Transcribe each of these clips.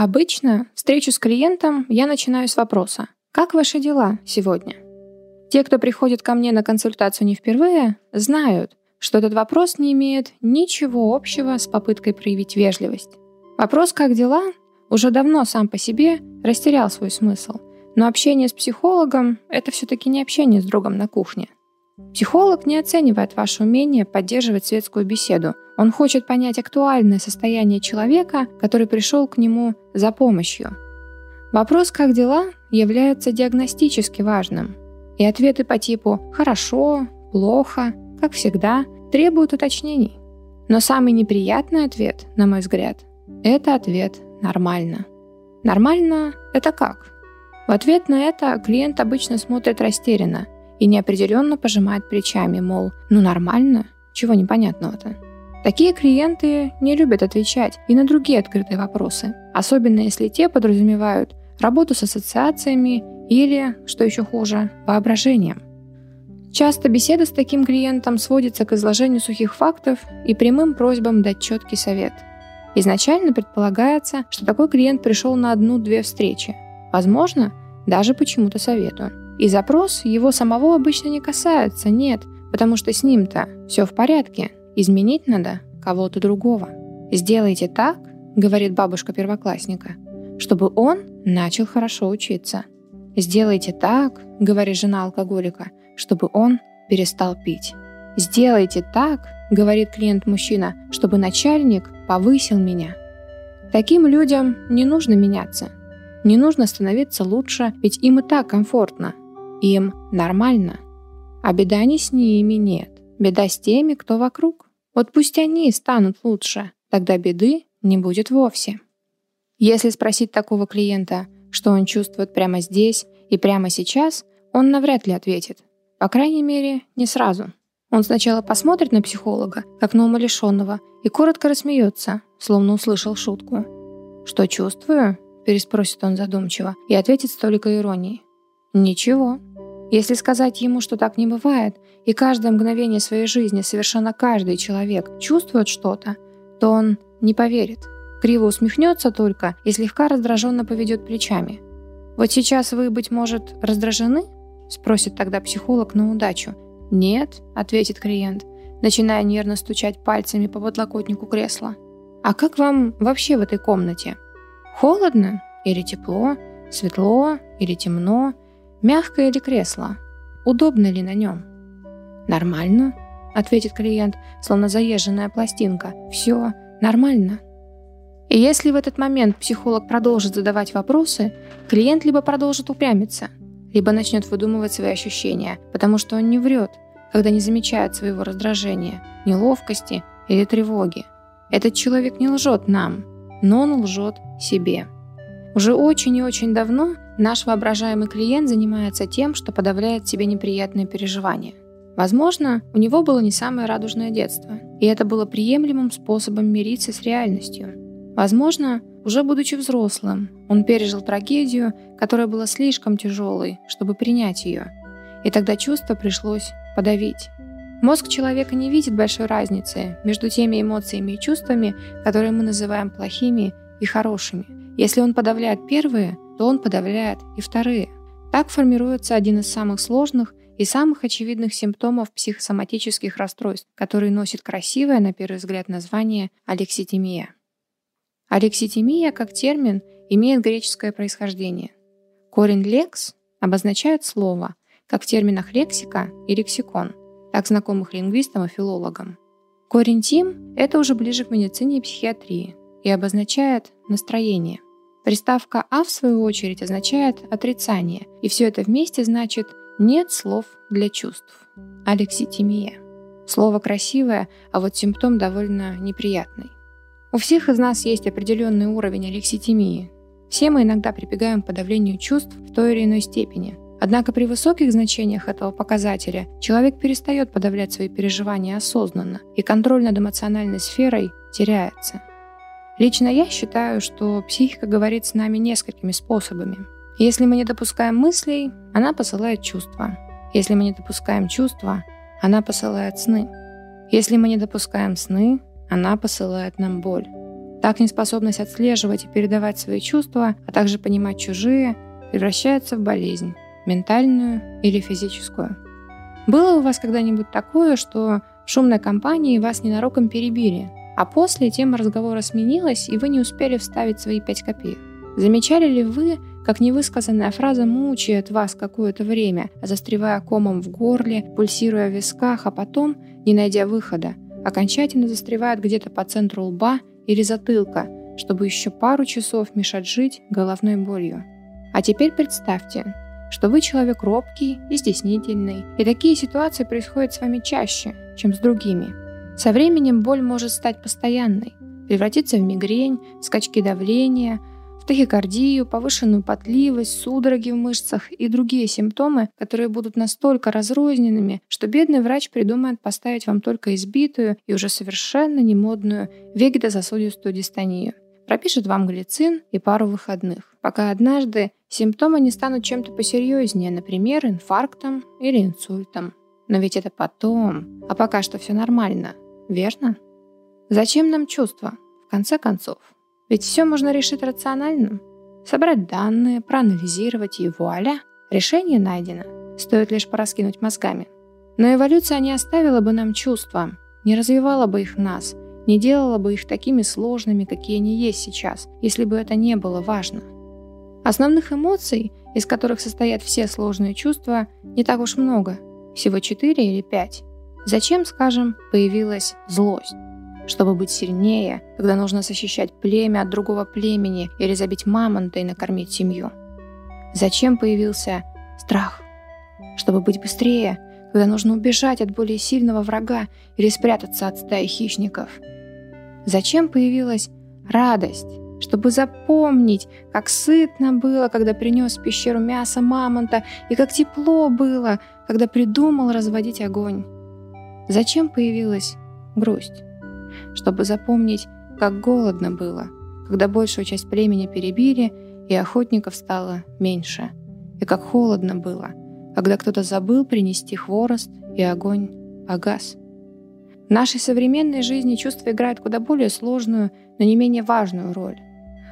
Обычно встречу с клиентом я начинаю с вопроса «Как ваши дела сегодня?». Те, кто приходит ко мне на консультацию не впервые, знают, что этот вопрос не имеет ничего общего с попыткой проявить вежливость. Вопрос «Как дела?» уже давно сам по себе растерял свой смысл, но общение с психологом – это все-таки не общение с другом на кухне. Психолог не оценивает ваше умение поддерживать светскую беседу. Он хочет понять актуальное состояние человека, который пришел к нему за помощью. Вопрос «как дела?» является диагностически важным. И ответы по типу «хорошо», «плохо», как всегда, требуют уточнений. Но самый неприятный ответ, на мой взгляд, это ответ «нормально». Нормально – это как? В ответ на это клиент обычно смотрит растерянно – и неопределенно пожимает плечами, мол, ну нормально, чего непонятного-то. Такие клиенты не любят отвечать и на другие открытые вопросы, особенно если те подразумевают работу с ассоциациями или, что еще хуже, воображением. Часто беседа с таким клиентом сводится к изложению сухих фактов и прямым просьбам дать четкий совет. Изначально предполагается, что такой клиент пришел на одну-две встречи. Возможно, даже почему-то совету. И запрос его самого обычно не касается, нет, потому что с ним-то все в порядке. Изменить надо кого-то другого. «Сделайте так», — говорит бабушка первоклассника, «чтобы он начал хорошо учиться». «Сделайте так», — говорит жена алкоголика, «чтобы он перестал пить». «Сделайте так», — говорит клиент-мужчина, «чтобы начальник повысил меня». Таким людям не нужно меняться. Не нужно становиться лучше, ведь им и так комфортно. Им нормально. А беда не с ними нет. Беда с теми, кто вокруг. Вот пусть они станут лучше, тогда беды не будет вовсе. Если спросить такого клиента, что он чувствует прямо здесь и прямо сейчас, он навряд ли ответит. По крайней мере, не сразу. Он сначала посмотрит на психолога, как на умалишенного, и коротко рассмеется, словно услышал шутку. «Что чувствую?» – переспросит он задумчиво и ответит с толикой иронии. «Ничего». Если сказать ему, что так не бывает, и каждое мгновение своей жизни совершенно каждый человек чувствует что-то, то он не поверит. Криво усмехнется только и слегка раздраженно поведет плечами. «Вот сейчас вы, быть может, раздражены?» – спросит тогда психолог на удачу. «Нет», – ответит клиент, начиная нервно стучать пальцами по подлокотнику кресла. «А как вам вообще в этой комнате? Холодно или тепло? Светло или темно?» Мягкое ли кресло? Удобно ли на нем? Нормально, ответит клиент, словно заезженная пластинка. Все нормально. И если в этот момент психолог продолжит задавать вопросы, клиент либо продолжит упрямиться, либо начнет выдумывать свои ощущения, потому что он не врет, когда не замечает своего раздражения, неловкости или тревоги. Этот человек не лжет нам, но он лжет себе. Уже очень и очень давно наш воображаемый клиент занимается тем, что подавляет себе неприятные переживания. Возможно, у него было не самое радужное детство, и это было приемлемым способом мириться с реальностью. Возможно, уже будучи взрослым, он пережил трагедию, которая была слишком тяжелой, чтобы принять ее, и тогда чувство пришлось подавить. Мозг человека не видит большой разницы между теми эмоциями и чувствами, которые мы называем плохими и хорошими – если он подавляет первые, то он подавляет и вторые. Так формируется один из самых сложных и самых очевидных симптомов психосоматических расстройств, который носит красивое, на первый взгляд, название алекситимия. Алекситимия, как термин, имеет греческое происхождение. Корень «лекс» обозначает слово, как в терминах лексика и лексикон, так знакомых лингвистам и филологам. Корень «тим» — это уже ближе к медицине и психиатрии и обозначает настроение. Приставка «а» в свою очередь означает отрицание, и все это вместе значит «нет слов для чувств». Алекситимия. Слово красивое, а вот симптом довольно неприятный. У всех из нас есть определенный уровень алекситимии. Все мы иногда прибегаем к подавлению чувств в той или иной степени. Однако при высоких значениях этого показателя человек перестает подавлять свои переживания осознанно, и контроль над эмоциональной сферой теряется. Лично я считаю, что психика говорит с нами несколькими способами. Если мы не допускаем мыслей, она посылает чувства. Если мы не допускаем чувства, она посылает сны. Если мы не допускаем сны, она посылает нам боль. Так неспособность отслеживать и передавать свои чувства, а также понимать чужие, превращается в болезнь, ментальную или физическую. Было у вас когда-нибудь такое, что в шумной компании вас ненароком перебили, а после тема разговора сменилась, и вы не успели вставить свои пять копеек? Замечали ли вы, как невысказанная фраза мучает вас какое-то время, застревая комом в горле, пульсируя в висках, а потом, не найдя выхода, окончательно застревает где-то по центру лба или затылка, чтобы еще пару часов мешать жить головной болью. А теперь представьте, что вы человек робкий и стеснительный, и такие ситуации происходят с вами чаще, чем с другими. Со временем боль может стать постоянной, превратиться в мигрень, скачки давления, в тахикардию, повышенную потливость, судороги в мышцах и другие симптомы, которые будут настолько разрозненными, что бедный врач придумает поставить вам только избитую и уже совершенно немодную вегетососудистую дистонию. Пропишет вам глицин и пару выходных, пока однажды симптомы не станут чем-то посерьезнее, например, инфарктом или инсультом. Но ведь это потом, а пока что все нормально, верно? Зачем нам чувства, в конце концов? Ведь все можно решить рационально. Собрать данные, проанализировать и вуаля, решение найдено. Стоит лишь пораскинуть мозгами. Но эволюция не оставила бы нам чувства, не развивала бы их нас, не делала бы их такими сложными, какие они есть сейчас, если бы это не было важно. Основных эмоций, из которых состоят все сложные чувства, не так уж много, всего 4 или 5. Зачем, скажем, появилась злость? чтобы быть сильнее, когда нужно защищать племя от другого племени или забить мамонта и накормить семью? Зачем появился страх? Чтобы быть быстрее, когда нужно убежать от более сильного врага или спрятаться от стаи хищников? Зачем появилась радость? Чтобы запомнить, как сытно было, когда принес в пещеру мясо мамонта, и как тепло было, когда придумал разводить огонь. Зачем появилась грусть? чтобы запомнить, как голодно было, когда большую часть племени перебили, и охотников стало меньше, и как холодно было, когда кто-то забыл принести хворост, и огонь погас. В нашей современной жизни чувства играют куда более сложную, но не менее важную роль.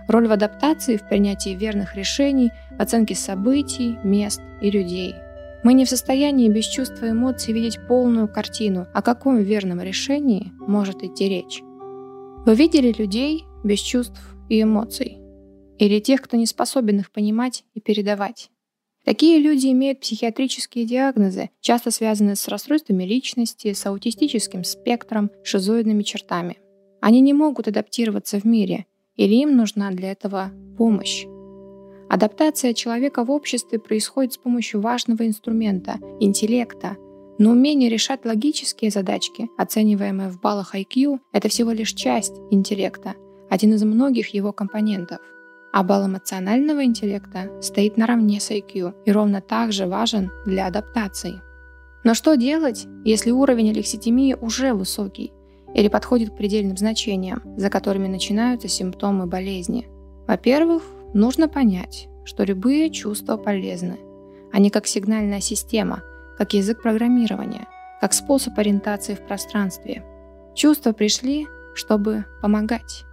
Роль в адаптации, в принятии верных решений, оценке событий, мест и людей – мы не в состоянии без чувства и эмоций видеть полную картину, о каком верном решении может идти речь. Вы видели людей без чувств и эмоций? Или тех, кто не способен их понимать и передавать? Такие люди имеют психиатрические диагнозы, часто связанные с расстройствами личности, с аутистическим спектром, шизоидными чертами. Они не могут адаптироваться в мире, или им нужна для этого помощь. Адаптация человека в обществе происходит с помощью важного инструмента – интеллекта. Но умение решать логические задачки, оцениваемые в баллах IQ, это всего лишь часть интеллекта, один из многих его компонентов. А балл эмоционального интеллекта стоит наравне с IQ и ровно так же важен для адаптации. Но что делать, если уровень алекситимии уже высокий или подходит к предельным значениям, за которыми начинаются симптомы болезни? Во-первых, Нужно понять, что любые чувства полезны. Они как сигнальная система, как язык программирования, как способ ориентации в пространстве. Чувства пришли, чтобы помогать.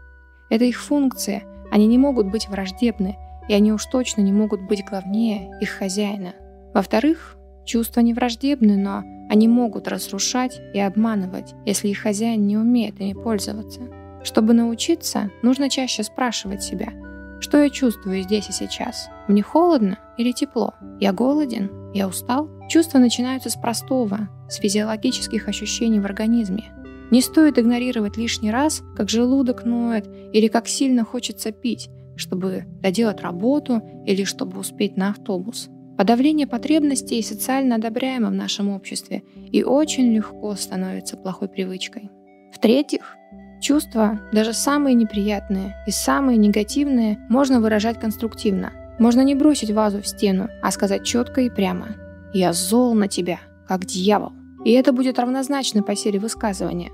Это их функция, они не могут быть враждебны, и они уж точно не могут быть главнее их хозяина. Во-вторых, чувства не враждебны, но они могут разрушать и обманывать, если их хозяин не умеет ими пользоваться. Чтобы научиться, нужно чаще спрашивать себя – что я чувствую здесь и сейчас? Мне холодно или тепло? Я голоден? Я устал? Чувства начинаются с простого, с физиологических ощущений в организме. Не стоит игнорировать лишний раз, как желудок ноет или как сильно хочется пить, чтобы доделать работу или чтобы успеть на автобус. Подавление потребностей социально одобряемо в нашем обществе и очень легко становится плохой привычкой. В-третьих, Чувства, даже самые неприятные и самые негативные, можно выражать конструктивно. Можно не бросить вазу в стену, а сказать четко и прямо «Я зол на тебя, как дьявол». И это будет равнозначно по силе высказывания.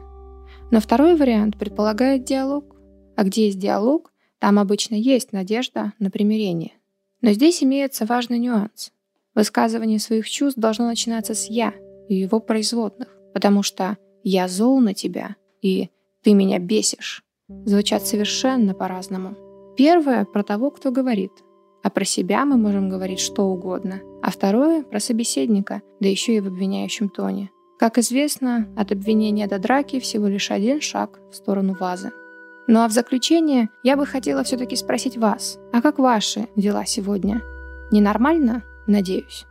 Но второй вариант предполагает диалог. А где есть диалог, там обычно есть надежда на примирение. Но здесь имеется важный нюанс. Высказывание своих чувств должно начинаться с «я» и его производных, потому что «я зол на тебя» и ты меня бесишь. звучат совершенно по-разному. Первое про того, кто говорит, а про себя мы можем говорить что угодно, а второе про собеседника, да еще и в обвиняющем тоне. Как известно, от обвинения до драки всего лишь один шаг в сторону вазы. Ну а в заключение я бы хотела все-таки спросить вас, а как ваши дела сегодня? Ненормально? Надеюсь.